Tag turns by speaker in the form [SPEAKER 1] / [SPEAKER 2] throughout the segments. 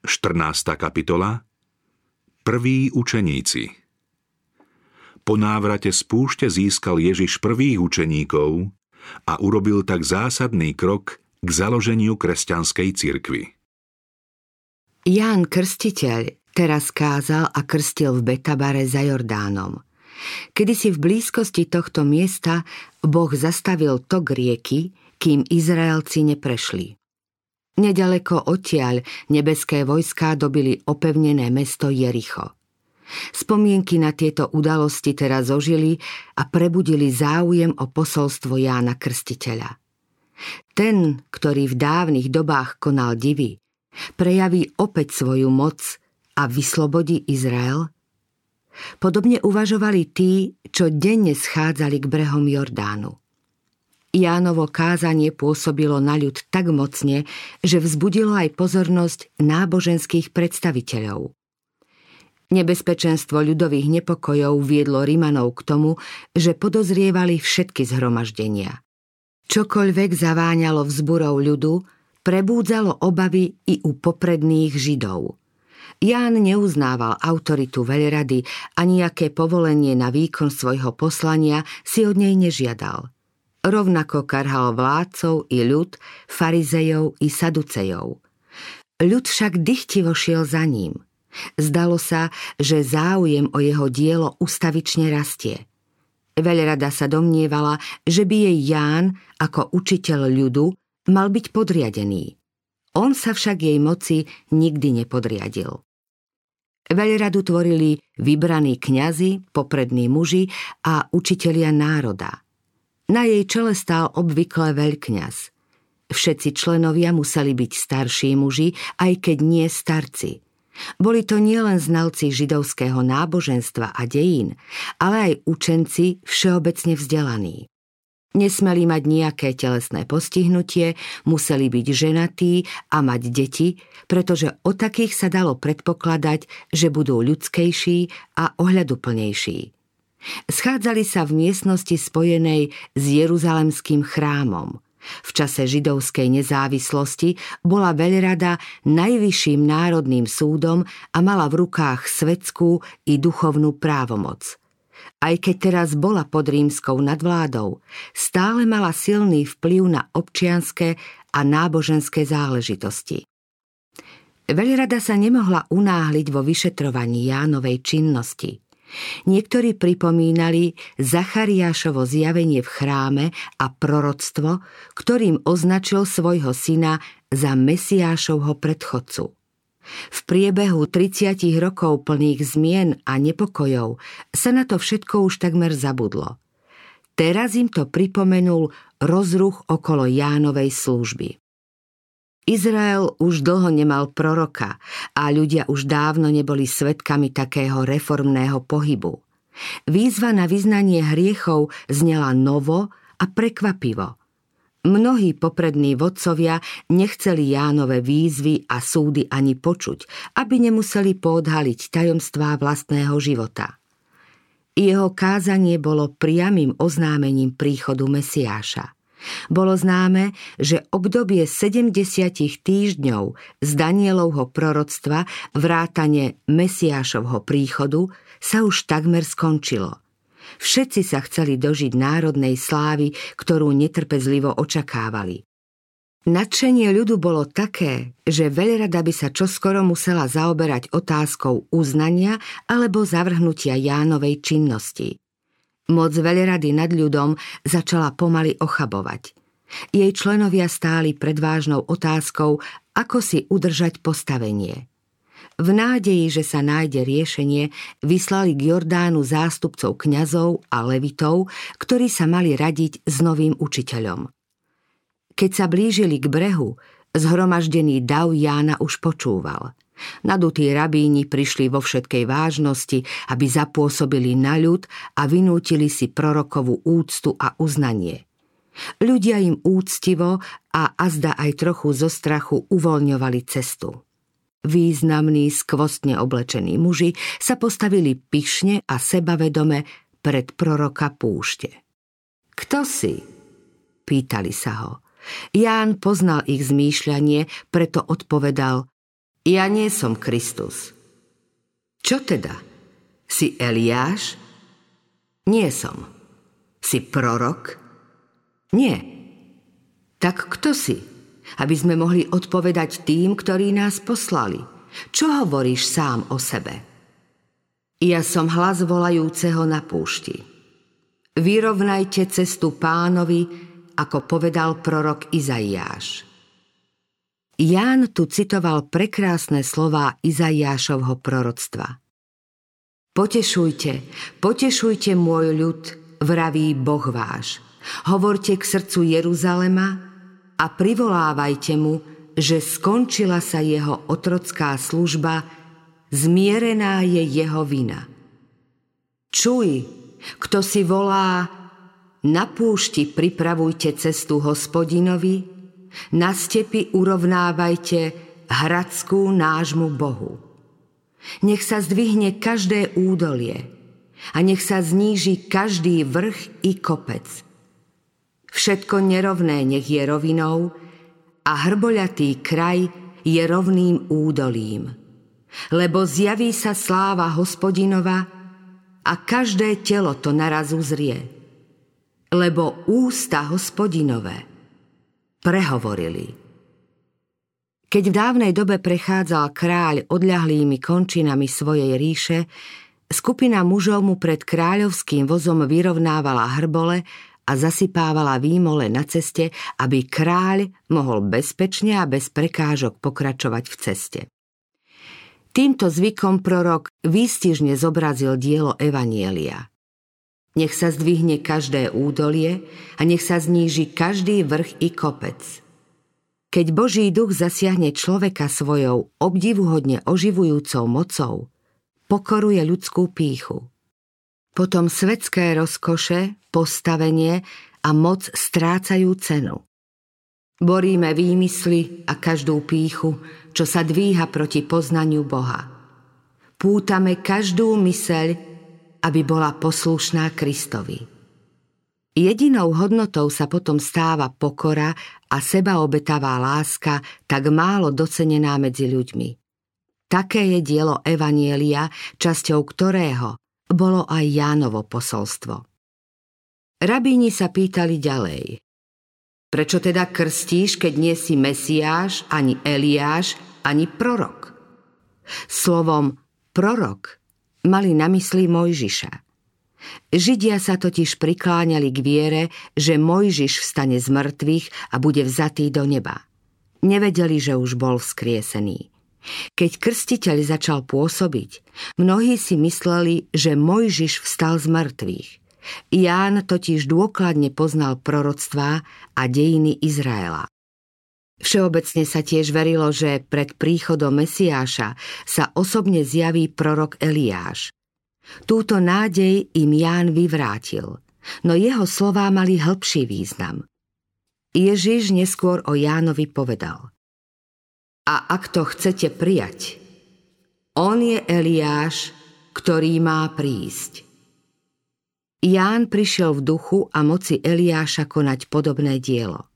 [SPEAKER 1] 14. kapitola Prví učeníci Po návrate z púšte získal Ježiš prvých učeníkov a urobil tak zásadný krok k založeniu kresťanskej cirkvy.
[SPEAKER 2] Ján Krstiteľ teraz kázal a krstil v Betabare za Jordánom. Kedy si v blízkosti tohto miesta Boh zastavil tok rieky, kým Izraelci neprešli. Nedaleko odtiaľ nebeské vojská dobili opevnené mesto Jericho. Spomienky na tieto udalosti teraz ožili a prebudili záujem o posolstvo Jána Krstiteľa. Ten, ktorý v dávnych dobách konal divy, prejaví opäť svoju moc a vyslobodí Izrael? Podobne uvažovali tí, čo denne schádzali k brehom Jordánu. Jánovo kázanie pôsobilo na ľud tak mocne, že vzbudilo aj pozornosť náboženských predstaviteľov. Nebezpečenstvo ľudových nepokojov viedlo Rimanov k tomu, že podozrievali všetky zhromaždenia. Čokoľvek zaváňalo vzburou ľudu, prebúdzalo obavy i u popredných Židov. Ján neuznával autoritu veľrady a nejaké povolenie na výkon svojho poslania si od nej nežiadal – Rovnako karhal vládcov i ľud, farizejov i saducejov. Ľud však dychtivo šiel za ním. Zdalo sa, že záujem o jeho dielo ustavične rastie. Veľrada sa domnievala, že by jej Ján ako učiteľ ľudu mal byť podriadený. On sa však jej moci nikdy nepodriadil. Veľradu tvorili vybraní kňazi, poprední muži a učitelia národa – na jej čele stál obvykle veľkňaz. Všetci členovia museli byť starší muži, aj keď nie starci. Boli to nielen znalci židovského náboženstva a dejín, ale aj učenci všeobecne vzdelaní. Nesmeli mať nejaké telesné postihnutie, museli byť ženatí a mať deti, pretože o takých sa dalo predpokladať, že budú ľudskejší a ohľaduplnejší. Schádzali sa v miestnosti spojenej s Jeruzalemským chrámom. V čase židovskej nezávislosti bola veľrada najvyšším národným súdom a mala v rukách svetskú i duchovnú právomoc. Aj keď teraz bola pod rímskou nadvládou, stále mala silný vplyv na občianské a náboženské záležitosti. Veľrada sa nemohla unáhliť vo vyšetrovaní Jánovej činnosti – Niektorí pripomínali Zachariášovo zjavenie v chráme a proroctvo, ktorým označil svojho syna za Mesiášovho predchodcu. V priebehu 30 rokov plných zmien a nepokojov sa na to všetko už takmer zabudlo. Teraz im to pripomenul rozruch okolo Jánovej služby. Izrael už dlho nemal proroka a ľudia už dávno neboli svetkami takého reformného pohybu. Výzva na vyznanie hriechov znela novo a prekvapivo. Mnohí poprední vodcovia nechceli Jánové výzvy a súdy ani počuť, aby nemuseli podhaliť tajomstvá vlastného života. Jeho kázanie bolo priamým oznámením príchodu Mesiáša – bolo známe, že obdobie 70 týždňov z Danielovho proroctva vrátane Mesiášovho príchodu sa už takmer skončilo. Všetci sa chceli dožiť národnej slávy, ktorú netrpezlivo očakávali. Nadšenie ľudu bolo také, že veľrada by sa čoskoro musela zaoberať otázkou uznania alebo zavrhnutia Jánovej činnosti. Moc veľrady nad ľudom začala pomaly ochabovať. Jej členovia stáli pred vážnou otázkou, ako si udržať postavenie. V nádeji, že sa nájde riešenie, vyslali k Jordánu zástupcov kňazov a levitov, ktorí sa mali radiť s novým učiteľom. Keď sa blížili k brehu, zhromaždený dav Jána už počúval – Nadutí rabíni prišli vo všetkej vážnosti, aby zapôsobili na ľud a vynútili si prorokovú úctu a uznanie. Ľudia im úctivo a azda aj trochu zo strachu uvoľňovali cestu. Významní, skvostne oblečení muži sa postavili pyšne a sebavedome pred proroka púšte. Kto si? Pýtali sa ho. Ján poznal ich zmýšľanie, preto odpovedal Ja nie som Kristus. Čo teda? Si Eliáš? Nie som. Si prorok? Nie. Tak kto si? Aby sme mohli odpovedať tým, ktorí nás poslali. Čo hovoríš sám o sebe? Ja som hlas volajúceho na púšti. Vyrovnajte cestu pánovi, ako povedal prorok Izaiáš. Ján tu citoval prekrásne slová Izaiášovho proroctva. Potešujte, potešujte môj ľud, vraví Boh váš. Hovorte k srdcu Jeruzalema a privolávajte mu, že skončila sa jeho otrocká služba, zmierená je jeho vina. Čuj, kto si volá, na púšti pripravujte cestu hospodinovi, na stepi urovnávajte hradskú nášmu Bohu. Nech sa zdvihne každé údolie a nech sa zníži každý vrch i kopec. Všetko nerovné nech je rovinou a hrboľatý kraj je rovným údolím. Lebo zjaví sa sláva hospodinova a každé telo to naraz uzrie. Lebo ústa hospodinové prehovorili. Keď v dávnej dobe prechádzal kráľ odľahlými končinami svojej ríše, skupina mužov mu pred kráľovským vozom vyrovnávala hrbole a zasypávala výmole na ceste, aby kráľ mohol bezpečne a bez prekážok pokračovať v ceste. Týmto zvykom prorok výstižne zobrazil dielo Evanielia. Nech sa zdvihne každé údolie a nech sa zníži každý vrch i kopec. Keď Boží duch zasiahne človeka svojou obdivuhodne oživujúcou mocou, pokoruje ľudskú píchu. Potom svetské rozkoše, postavenie a moc strácajú cenu. Boríme výmysly a každú píchu, čo sa dvíha proti poznaniu Boha. Pútame každú myseľ aby bola poslušná Kristovi. Jedinou hodnotou sa potom stáva pokora a sebaobetavá láska tak málo docenená medzi ľuďmi. Také je dielo Evanielia, časťou ktorého bolo aj Jánovo posolstvo. Rabíni sa pýtali ďalej. Prečo teda krstíš, keď nie si Mesiáš, ani Eliáš, ani prorok? Slovom prorok mali na mysli Mojžiša. Židia sa totiž prikláňali k viere, že Mojžiš vstane z mŕtvych a bude vzatý do neba. Nevedeli, že už bol vzkriesený. Keď krstiteľ začal pôsobiť, mnohí si mysleli, že Mojžiš vstal z mŕtvych. Ján totiž dôkladne poznal proroctvá a dejiny Izraela. Všeobecne sa tiež verilo, že pred príchodom Mesiáša sa osobne zjaví prorok Eliáš. Túto nádej im Ján vyvrátil, no jeho slová mali hĺbší význam. Ježiš neskôr o Jánovi povedal A ak to chcete prijať, on je Eliáš, ktorý má prísť. Ján prišiel v duchu a moci Eliáša konať podobné dielo.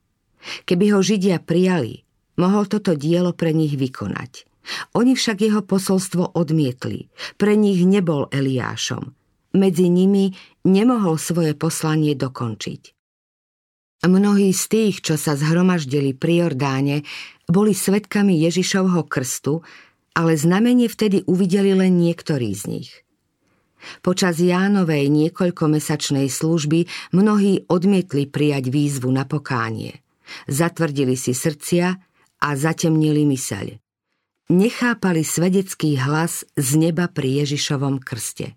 [SPEAKER 2] Keby ho Židia prijali, mohol toto dielo pre nich vykonať. Oni však jeho posolstvo odmietli. Pre nich nebol Eliášom. Medzi nimi nemohol svoje poslanie dokončiť. Mnohí z tých, čo sa zhromaždili pri Jordáne, boli svetkami Ježišovho krstu, ale znamenie vtedy uvideli len niektorí z nich. Počas Jánovej niekoľkomesačnej služby mnohí odmietli prijať výzvu na pokánie. Zatvrdili si srdcia a zatemnili myseľ. Nechápali svedecký hlas z neba pri Ježišovom krste.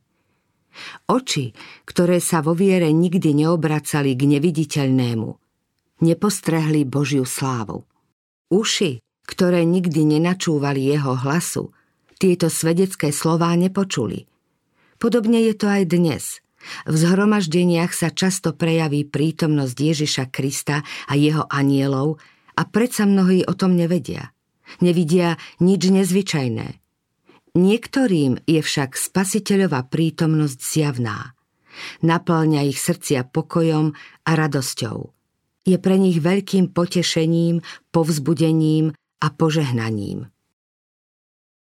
[SPEAKER 2] Oči, ktoré sa vo viere nikdy neobracali k neviditeľnému, nepostrehli Božiu slávu. Uši, ktoré nikdy nenačúvali jeho hlasu, tieto svedecké slová nepočuli. Podobne je to aj dnes – v zhromaždeniach sa často prejaví prítomnosť Ježiša Krista a jeho anielov a predsa mnohí o tom nevedia. Nevidia nič nezvyčajné. Niektorým je však spasiteľová prítomnosť zjavná. Naplňa ich srdcia pokojom a radosťou. Je pre nich veľkým potešením, povzbudením a požehnaním.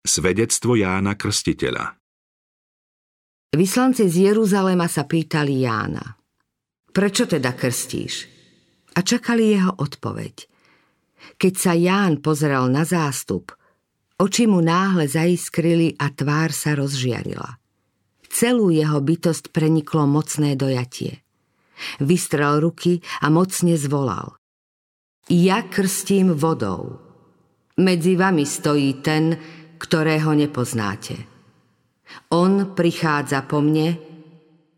[SPEAKER 1] Svedectvo Jána Krstiteľa
[SPEAKER 2] Vyslanci z Jeruzalema sa pýtali Jána. Prečo teda krstíš? A čakali jeho odpoveď. Keď sa Ján pozrel na zástup, oči mu náhle zaiskrili a tvár sa rozžiarila. Celú jeho bytosť preniklo mocné dojatie. Vystrel ruky a mocne zvolal. Ja krstím vodou. Medzi vami stojí ten, ktorého nepoznáte. On prichádza po mne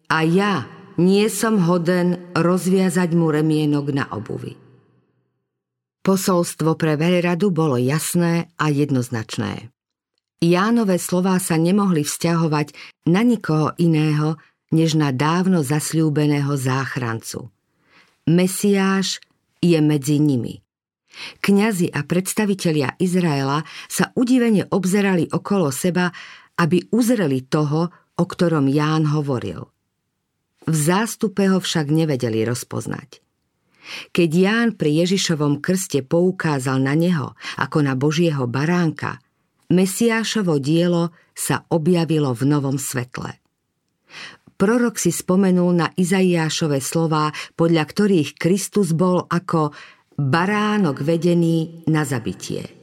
[SPEAKER 2] a ja nie som hoden rozviazať mu remienok na obuvi. Posolstvo pre veľradu bolo jasné a jednoznačné. Jánové slová sa nemohli vzťahovať na nikoho iného, než na dávno zasľúbeného záchrancu. Mesiáš je medzi nimi. Kňazi a predstavitelia Izraela sa udivene obzerali okolo seba aby uzreli toho, o ktorom Ján hovoril. V zástupe ho však nevedeli rozpoznať. Keď Ján pri Ježišovom krste poukázal na neho ako na Božieho baránka, Mesiášovo dielo sa objavilo v novom svetle. Prorok si spomenul na Izaiášove slová, podľa ktorých Kristus bol ako baránok vedený na zabitie.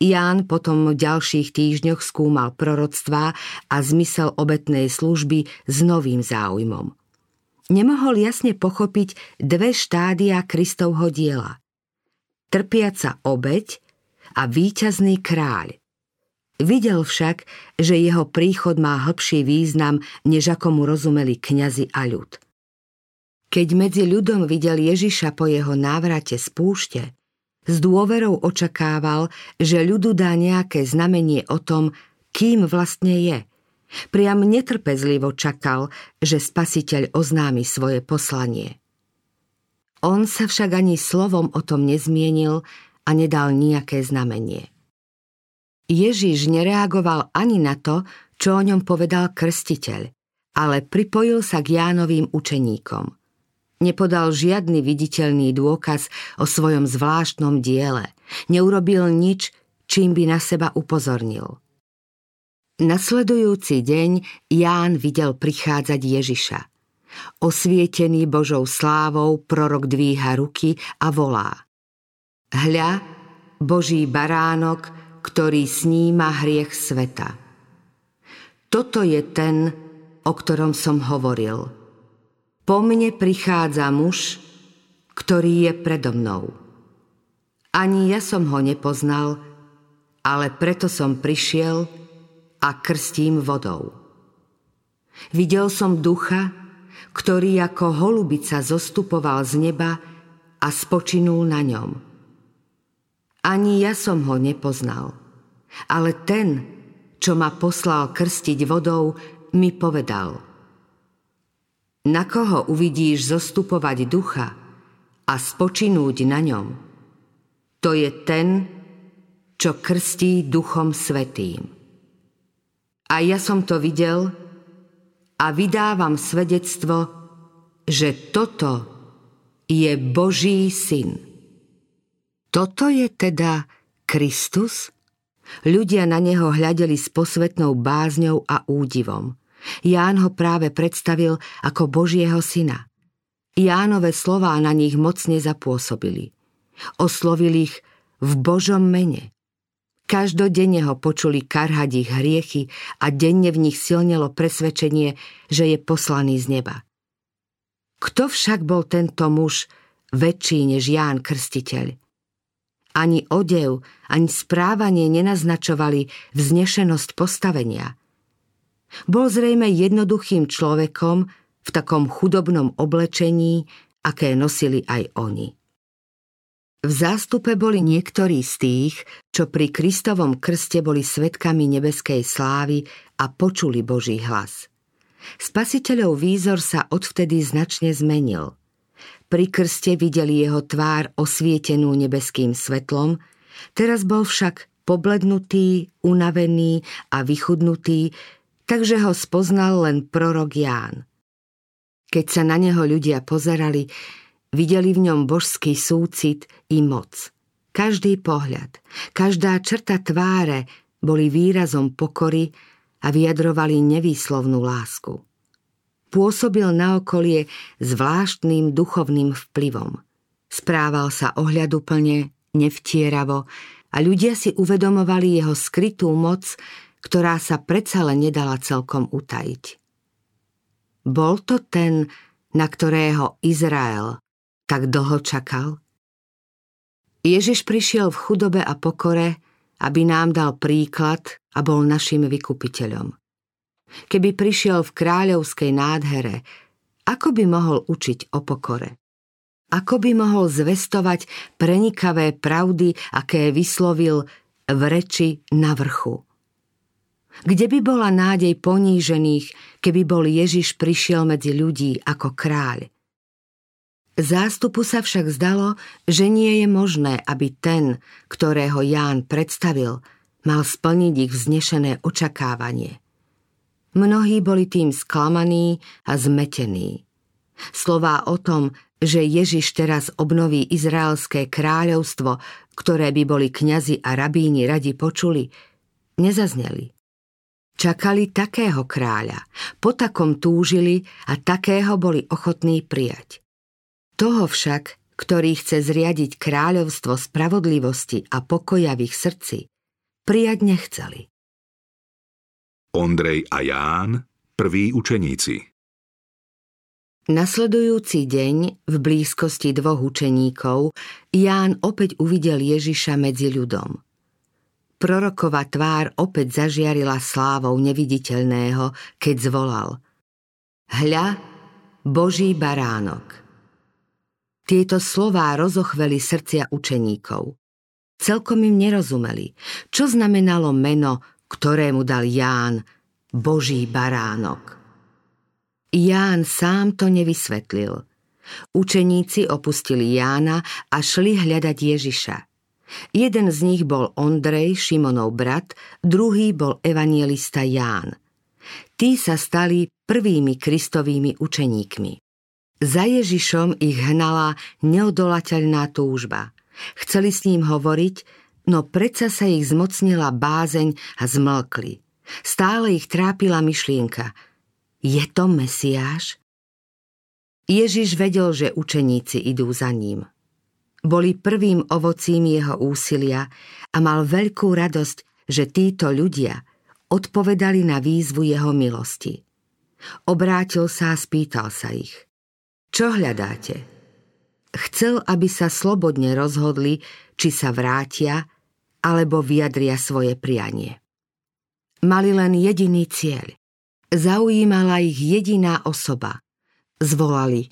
[SPEAKER 2] Ján potom v ďalších týždňoch skúmal proroctvá a zmysel obetnej služby s novým záujmom. Nemohol jasne pochopiť dve štádia Kristovho diela. Trpiaca obeď a víťazný kráľ. Videl však, že jeho príchod má hlbší význam, než ako mu rozumeli kňazi a ľud. Keď medzi ľudom videl Ježiša po jeho návrate z púšte, s dôverou očakával, že ľudu dá nejaké znamenie o tom, kým vlastne je. Priam netrpezlivo čakal, že spasiteľ oznámi svoje poslanie. On sa však ani slovom o tom nezmienil a nedal nejaké znamenie. Ježiš nereagoval ani na to, čo o ňom povedal krstiteľ, ale pripojil sa k Jánovým učeníkom – Nepodal žiadny viditeľný dôkaz o svojom zvláštnom diele. Neurobil nič, čím by na seba upozornil. Nasledujúci deň Ján videl prichádzať Ježiša. Osvietený Božou slávou prorok dvíha ruky a volá. Hľa, Boží baránok, ktorý sníma hriech sveta. Toto je ten, o ktorom som hovoril – po mne prichádza muž, ktorý je predo mnou. Ani ja som ho nepoznal, ale preto som prišiel a krstím vodou. Videl som ducha, ktorý ako holubica zostupoval z neba a spočinul na ňom. Ani ja som ho nepoznal, ale ten, čo ma poslal krstiť vodou, mi povedal – na koho uvidíš zostupovať ducha a spočinúť na ňom, to je ten, čo krstí duchom svetým. A ja som to videl a vydávam svedectvo, že toto je Boží syn. Toto je teda Kristus? Ľudia na neho hľadeli s posvetnou bázňou a údivom – Ján ho práve predstavil ako Božieho syna. Jánové slová na nich mocne zapôsobili. Oslovil ich v Božom mene. Každodenne ho počuli karhať ich hriechy a denne v nich silnelo presvedčenie, že je poslaný z neba. Kto však bol tento muž väčší než Ján Krstiteľ? Ani odev, ani správanie nenaznačovali vznešenosť postavenia – bol zrejme jednoduchým človekom v takom chudobnom oblečení, aké nosili aj oni. V zástupe boli niektorí z tých, čo pri Kristovom krste boli svetkami nebeskej slávy a počuli Boží hlas. Spasiteľov výzor sa odvtedy značne zmenil. Pri krste videli jeho tvár osvietenú nebeským svetlom, teraz bol však poblednutý, unavený a vychudnutý, takže ho spoznal len prorok Ján. Keď sa na neho ľudia pozerali, videli v ňom božský súcit i moc. Každý pohľad, každá črta tváre boli výrazom pokory a vyjadrovali nevýslovnú lásku. Pôsobil na okolie zvláštnym duchovným vplyvom. Správal sa ohľaduplne, nevtieravo a ľudia si uvedomovali jeho skrytú moc, ktorá sa predsa len nedala celkom utajiť. Bol to ten, na ktorého Izrael tak dlho čakal? Ježiš prišiel v chudobe a pokore, aby nám dal príklad a bol našim vykupiteľom. Keby prišiel v kráľovskej nádhere, ako by mohol učiť o pokore? Ako by mohol zvestovať prenikavé pravdy, aké vyslovil v reči na vrchu? Kde by bola nádej ponížených, keby bol Ježiš prišiel medzi ľudí ako kráľ? Zástupu sa však zdalo, že nie je možné, aby ten, ktorého Ján predstavil, mal splniť ich vznešené očakávanie. Mnohí boli tým sklamaní a zmetení. Slová o tom, že Ježiš teraz obnoví izraelské kráľovstvo, ktoré by boli kňazi a rabíni radi počuli, nezazneli. Čakali takého kráľa, po takom túžili a takého boli ochotní prijať. Toho však, ktorý chce zriadiť kráľovstvo spravodlivosti a pokoja v ich srdci, prijať nechceli.
[SPEAKER 1] Ondrej a Ján, prví učeníci.
[SPEAKER 2] Nasledujúci deň v blízkosti dvoch učeníkov Ján opäť uvidel Ježiša medzi ľudom. Proroková tvár opäť zažiarila slávou neviditeľného, keď zvolal Hľa, Boží baránok. Tieto slová rozochveli srdcia učeníkov. Celkom im nerozumeli, čo znamenalo meno, ktorému dal Ján, Boží baránok. Ján sám to nevysvetlil. Učeníci opustili Jána a šli hľadať Ježiša. Jeden z nich bol Ondrej, Šimonov brat, druhý bol evanielista Ján. Tí sa stali prvými kristovými učeníkmi. Za Ježišom ich hnala neodolateľná túžba. Chceli s ním hovoriť, no predsa sa ich zmocnila bázeň a zmlkli. Stále ich trápila myšlienka. Je to Mesiáš? Ježiš vedel, že učeníci idú za ním. Boli prvým ovocím jeho úsilia a mal veľkú radosť, že títo ľudia odpovedali na výzvu jeho milosti. Obrátil sa a spýtal sa ich – čo hľadáte? Chcel, aby sa slobodne rozhodli, či sa vrátia, alebo vyjadria svoje prianie. Mali len jediný cieľ. Zaujímala ich jediná osoba. Zvolali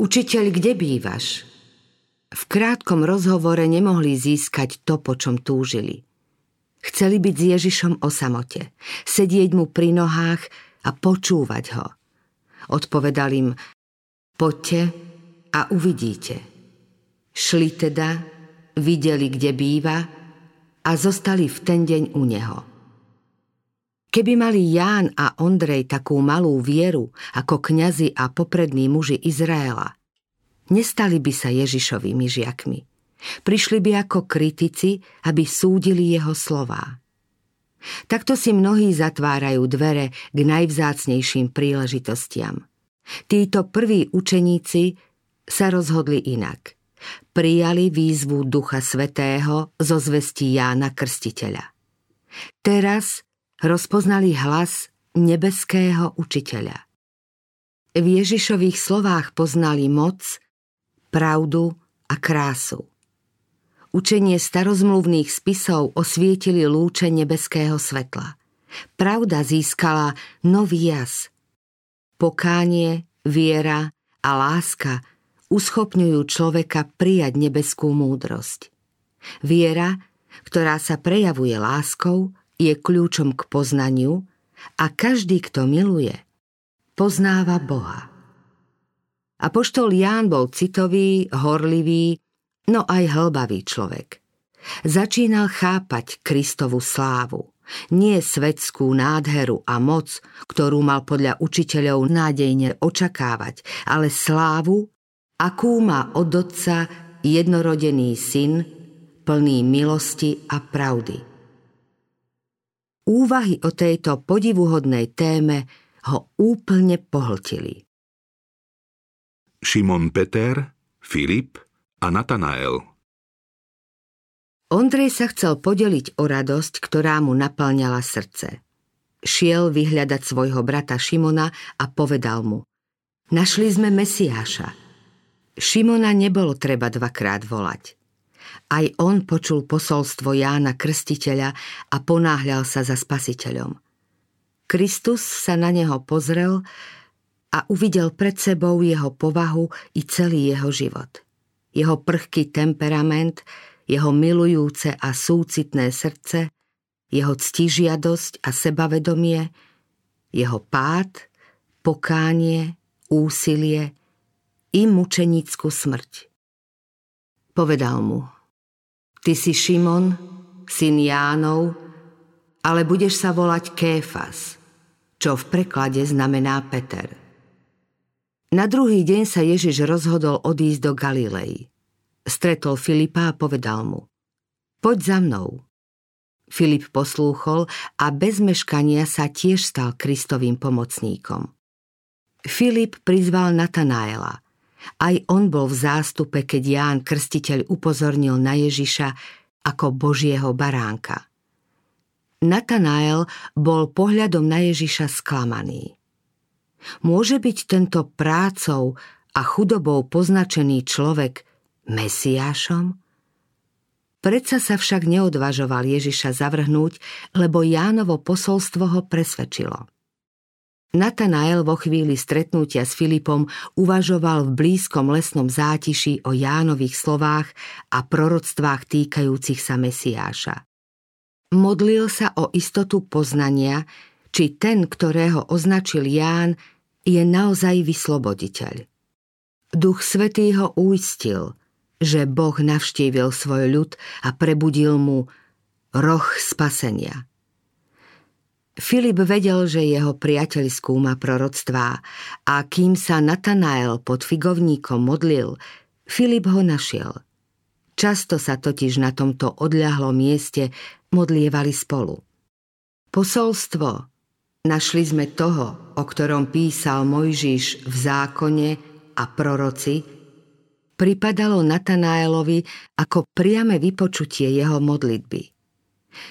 [SPEAKER 2] Učiteľ, kde bývaš? V krátkom rozhovore nemohli získať to, po čom túžili. Chceli byť s Ježišom o samote, sedieť mu pri nohách a počúvať ho. Odpovedal im, Poďte a uvidíte. Šli teda, videli, kde býva a zostali v ten deň u neho. Keby mali Ján a Ondrej takú malú vieru ako kňazi a poprední muži Izraela, nestali by sa Ježišovými žiakmi. Prišli by ako kritici, aby súdili jeho slová. Takto si mnohí zatvárajú dvere k najvzácnejším príležitostiam – Títo prví učeníci sa rozhodli inak. Prijali výzvu Ducha Svetého zo zvesti Jána Krstiteľa. Teraz rozpoznali hlas nebeského učiteľa. V Ježišových slovách poznali moc, pravdu a krásu. Učenie starozmluvných spisov osvietili lúče nebeského svetla. Pravda získala nový jas – Pokánie, viera a láska uschopňujú človeka prijať nebeskú múdrosť. Viera, ktorá sa prejavuje láskou, je kľúčom k poznaniu a každý, kto miluje, poznáva Boha. Apoštol Ján bol citový, horlivý, no aj hlbavý človek. Začínal chápať Kristovu slávu. Nie svetskú nádheru a moc, ktorú mal podľa učiteľov nádejne očakávať, ale slávu, akú má od otca jednorodený syn, plný milosti a pravdy. Úvahy o tejto podivuhodnej téme ho úplne pohltili.
[SPEAKER 1] Šimon Peter, Filip a Natanael
[SPEAKER 2] Ondrej sa chcel podeliť o radosť, ktorá mu naplňala srdce. Šiel vyhľadať svojho brata Šimona a povedal mu Našli sme Mesiáša. Šimona nebolo treba dvakrát volať. Aj on počul posolstvo Jána Krstiteľa a ponáhľal sa za spasiteľom. Kristus sa na neho pozrel a uvidel pred sebou jeho povahu i celý jeho život. Jeho prchký temperament, jeho milujúce a súcitné srdce, jeho ctižiadosť a sebavedomie, jeho pád, pokánie, úsilie i mučenickú smrť. Povedal mu, Ty si Šimon, syn Jánov, ale budeš sa volať Kéfas, čo v preklade znamená Peter. Na druhý deň sa Ježiš rozhodol odísť do Galilei. Stretol Filipa a povedal mu, poď za mnou. Filip poslúchol a bez meškania sa tiež stal Kristovým pomocníkom. Filip prizval Natanaela – aj on bol v zástupe, keď Ján Krstiteľ upozornil na Ježiša ako Božieho baránka. Natanael bol pohľadom na Ježiša sklamaný. Môže byť tento prácou a chudobou poznačený človek Mesiášom? Predsa sa však neodvažoval Ježiša zavrhnúť, lebo Jánovo posolstvo ho presvedčilo. Natanael vo chvíli stretnutia s Filipom uvažoval v blízkom lesnom zátiši o Jánových slovách a proroctvách týkajúcich sa Mesiáša. Modlil sa o istotu poznania, či ten, ktorého označil Ján, je naozaj vysloboditeľ. Duch Svetý ho uistil, že Boh navštívil svoj ľud a prebudil mu roh spasenia – Filip vedel, že jeho priateľ skúma proroctvá a kým sa Natanael pod figovníkom modlil, Filip ho našiel. Často sa totiž na tomto odľahlom mieste modlievali spolu. Posolstvo Našli sme toho, o ktorom písal Mojžiš v zákone a proroci, pripadalo Natanaelovi ako priame vypočutie jeho modlitby.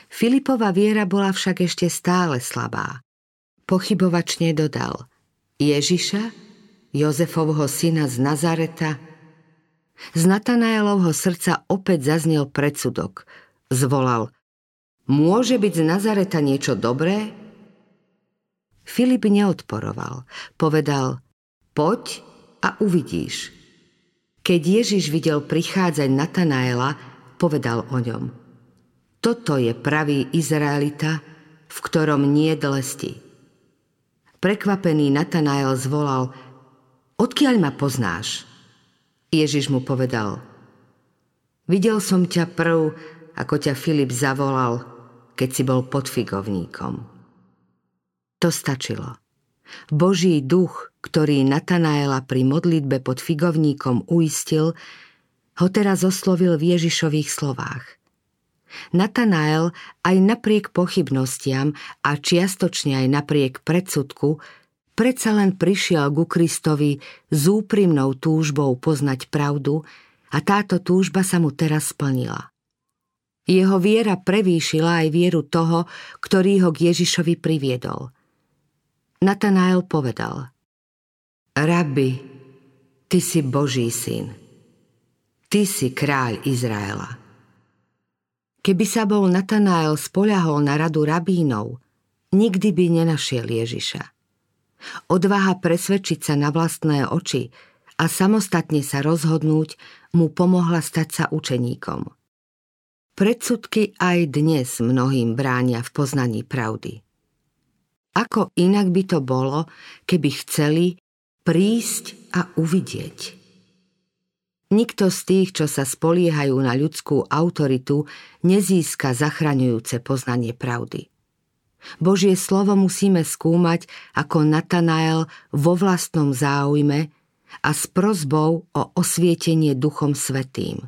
[SPEAKER 2] Filipova viera bola však ešte stále slabá. Pochybovačne dodal Ježiša, Jozefovho syna z Nazareta. Z Natanaelovho srdca opäť zaznel predsudok. Zvolal Môže byť z Nazareta niečo dobré? Filip neodporoval. Povedal Poď a uvidíš. Keď Ježiš videl prichádzať Natanaela, povedal o ňom – toto je pravý Izraelita, v ktorom nie dlesti. Prekvapený Natanael zvolal, odkiaľ ma poznáš? Ježiš mu povedal, videl som ťa prv, ako ťa Filip zavolal, keď si bol pod figovníkom. To stačilo. Boží duch, ktorý Natanaela pri modlitbe pod figovníkom uistil, ho teraz oslovil v Ježišových slovách – Natanael aj napriek pochybnostiam a čiastočne aj napriek predsudku predsa len prišiel ku Kristovi s úprimnou túžbou poznať pravdu a táto túžba sa mu teraz splnila. Jeho viera prevýšila aj vieru toho, ktorý ho k Ježišovi priviedol. Natanael povedal Rabi, ty si Boží syn. Ty si kráľ Izraela. Keby sa bol Natanael spoľahol na radu rabínov, nikdy by nenašiel Ježiša. Odvaha presvedčiť sa na vlastné oči a samostatne sa rozhodnúť mu pomohla stať sa učeníkom. Predsudky aj dnes mnohým bránia v poznaní pravdy. Ako inak by to bolo, keby chceli prísť a uvidieť – Nikto z tých, čo sa spoliehajú na ľudskú autoritu, nezíska zachraňujúce poznanie pravdy. Božie slovo musíme skúmať ako Natanael vo vlastnom záujme a s prozbou o osvietenie Duchom Svetým.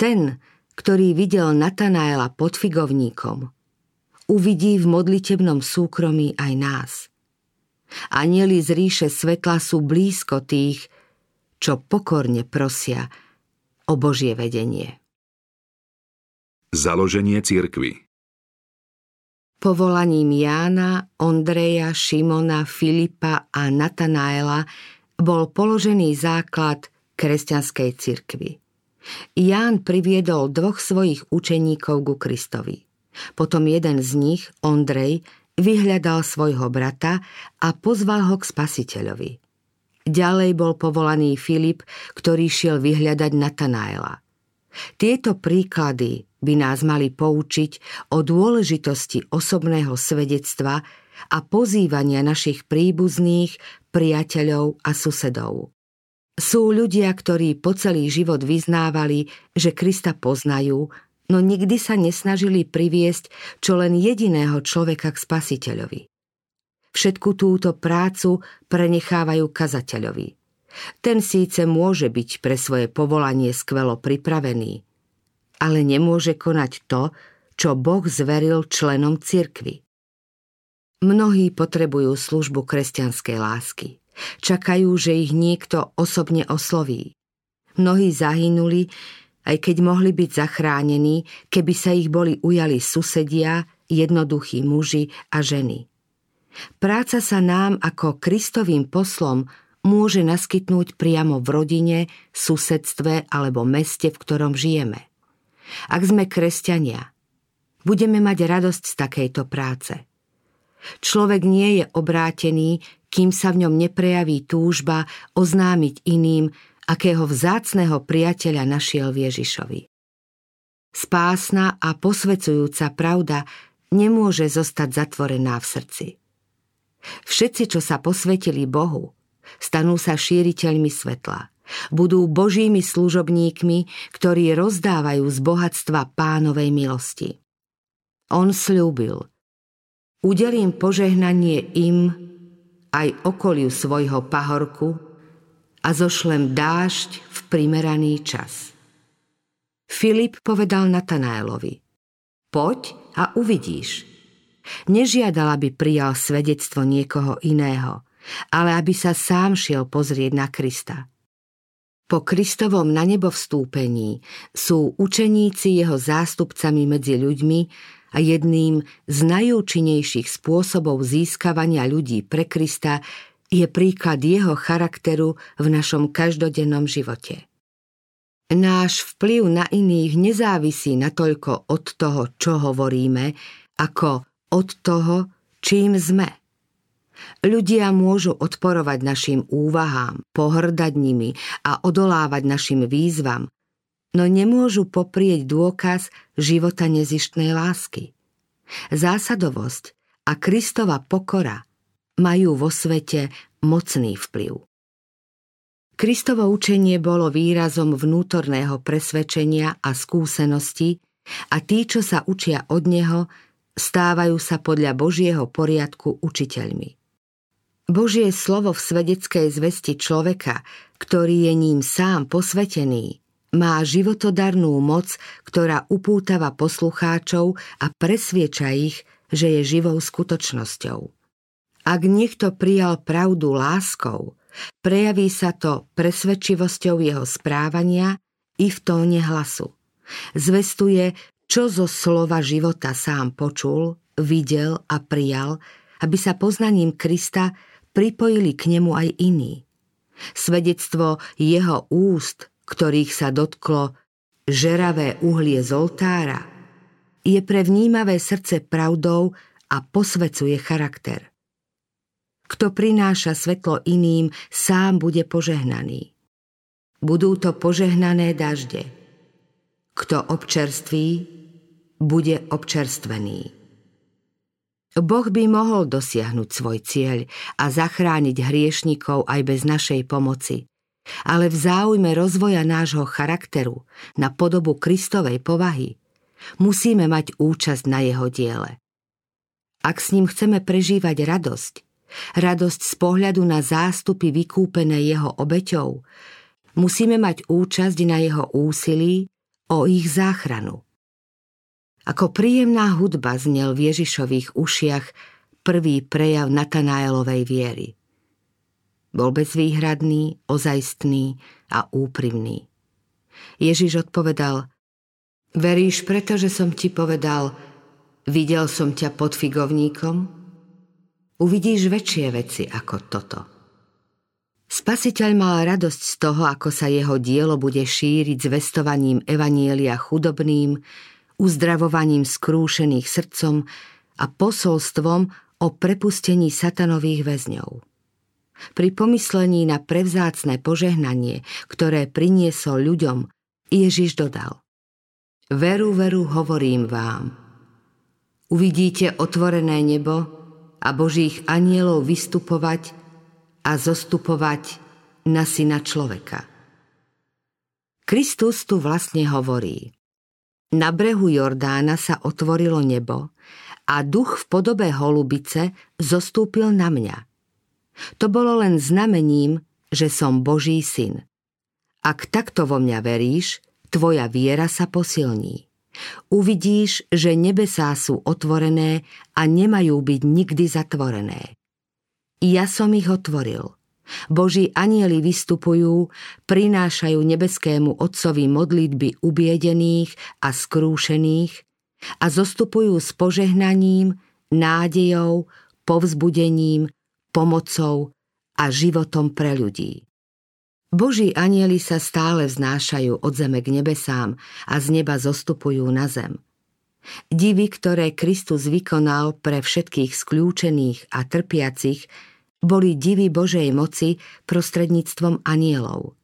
[SPEAKER 2] Ten, ktorý videl Natanaela pod figovníkom, uvidí v modlitebnom súkromí aj nás. Anieli z ríše svetla sú blízko tých, čo pokorne prosia o Božie vedenie.
[SPEAKER 1] Založenie cirkvy
[SPEAKER 2] Povolaním Jána, Ondreja, Šimona, Filipa a Natanaela bol položený základ kresťanskej cirkvy. Ján priviedol dvoch svojich učeníkov ku Kristovi. Potom jeden z nich, Ondrej, vyhľadal svojho brata a pozval ho k spasiteľovi. Ďalej bol povolaný Filip, ktorý šiel vyhľadať Natanaela. Tieto príklady by nás mali poučiť o dôležitosti osobného svedectva a pozývania našich príbuzných, priateľov a susedov. Sú ľudia, ktorí po celý život vyznávali, že Krista poznajú, no nikdy sa nesnažili priviesť čo len jediného človeka k spasiteľovi. Všetku túto prácu prenechávajú kazateľovi. Ten síce môže byť pre svoje povolanie skvelo pripravený, ale nemôže konať to, čo Boh zveril členom cirkvy. Mnohí potrebujú službu kresťanskej lásky. Čakajú, že ich niekto osobne osloví. Mnohí zahynuli, aj keď mohli byť zachránení, keby sa ich boli ujali susedia, jednoduchí muži a ženy. Práca sa nám ako Kristovým poslom môže naskytnúť priamo v rodine, susedstve alebo meste, v ktorom žijeme. Ak sme kresťania, budeme mať radosť z takejto práce. Človek nie je obrátený, kým sa v ňom neprejaví túžba oznámiť iným, akého vzácného priateľa našiel Ježišovi. Spásna a posvecujúca pravda nemôže zostať zatvorená v srdci. Všetci, čo sa posvetili Bohu, stanú sa šíriteľmi svetla – budú božími služobníkmi, ktorí rozdávajú z bohatstva pánovej milosti. On slúbil, udelím požehnanie im aj okoliu svojho pahorku a zošlem dážď v primeraný čas. Filip povedal Natanaelovi, poď a uvidíš. Nežiadal, aby prijal svedectvo niekoho iného, ale aby sa sám šiel pozrieť na Krista. Po Kristovom na nebo vstúpení sú učeníci jeho zástupcami medzi ľuďmi a jedným z najúčinnejších spôsobov získavania ľudí pre Krista je príklad jeho charakteru v našom každodennom živote. Náš vplyv na iných nezávisí natoľko od toho, čo hovoríme, ako od toho, čím sme. Ľudia môžu odporovať našim úvahám, pohrdať nimi a odolávať našim výzvam, no nemôžu poprieť dôkaz života nezištnej lásky. Zásadovosť a Kristova pokora majú vo svete mocný vplyv. Kristovo učenie bolo výrazom vnútorného presvedčenia a skúsenosti a tí, čo sa učia od neho, stávajú sa podľa Božieho poriadku učiteľmi. Božie slovo v svedeckej zvesti človeka, ktorý je ním sám posvetený, má životodarnú moc, ktorá upútava poslucháčov a presvieča ich, že je živou skutočnosťou. Ak niekto prijal pravdu láskou, prejaví sa to presvedčivosťou jeho správania i v tóne hlasu. Zvestuje, čo zo slova života sám počul, videl a prijal, aby sa poznaním Krista pripojili k nemu aj iní. Svedectvo jeho úst, ktorých sa dotklo žeravé uhlie z oltára, je pre vnímavé srdce pravdou a posvecuje charakter. Kto prináša svetlo iným, sám bude požehnaný. Budú to požehnané dažde. Kto občerství, bude občerstvený. Boh by mohol dosiahnuť svoj cieľ a zachrániť hriešnikov aj bez našej pomoci. Ale v záujme rozvoja nášho charakteru na podobu Kristovej povahy musíme mať účasť na jeho diele. Ak s ním chceme prežívať radosť, radosť z pohľadu na zástupy vykúpené jeho obeťou, musíme mať účasť na jeho úsilí o ich záchranu. Ako príjemná hudba znel v Ježišových ušiach prvý prejav Natanaelovej viery. Bol bezvýhradný, ozajstný a úprimný. Ježiš odpovedal, veríš preto, že som ti povedal, videl som ťa pod figovníkom? Uvidíš väčšie veci ako toto. Spasiteľ mal radosť z toho, ako sa jeho dielo bude šíriť zvestovaním evanielia chudobným, uzdravovaním skrúšených srdcom a posolstvom o prepustení satanových väzňov. Pri pomyslení na prevzácne požehnanie, ktoré priniesol ľuďom, Ježiš dodal Veru, veru, hovorím vám. Uvidíte otvorené nebo a Božích anielov vystupovať a zostupovať na syna človeka. Kristus tu vlastne hovorí. Na brehu Jordána sa otvorilo nebo a duch v podobe holubice zostúpil na mňa. To bolo len znamením, že som Boží syn. Ak takto vo mňa veríš, tvoja viera sa posilní. Uvidíš, že nebesá sú otvorené a nemajú byť nikdy zatvorené. Ja som ich otvoril – Boží anieli vystupujú, prinášajú nebeskému Otcovi modlitby ubiedených a skrúšených a zostupujú s požehnaním, nádejou, povzbudením, pomocou a životom pre ľudí. Boží anieli sa stále vznášajú od zeme k nebesám a z neba zostupujú na zem. Divy, ktoré Kristus vykonal pre všetkých skľúčených a trpiacich, boli divy Božej moci prostredníctvom anielov.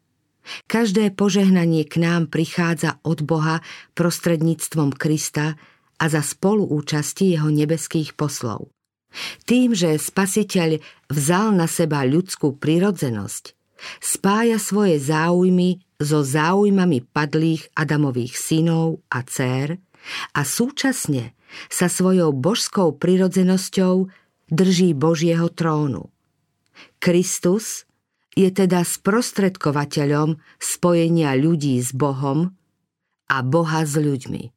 [SPEAKER 2] Každé požehnanie k nám prichádza od Boha prostredníctvom Krista a za spoluúčasti jeho nebeských poslov. Tým, že Spasiteľ vzal na seba ľudskú prirodzenosť, spája svoje záujmy so záujmami padlých Adamových synov a dcér a súčasne sa svojou božskou prirodzenosťou drží Božieho trónu. Kristus je teda sprostredkovateľom spojenia ľudí s Bohom a Boha s ľuďmi.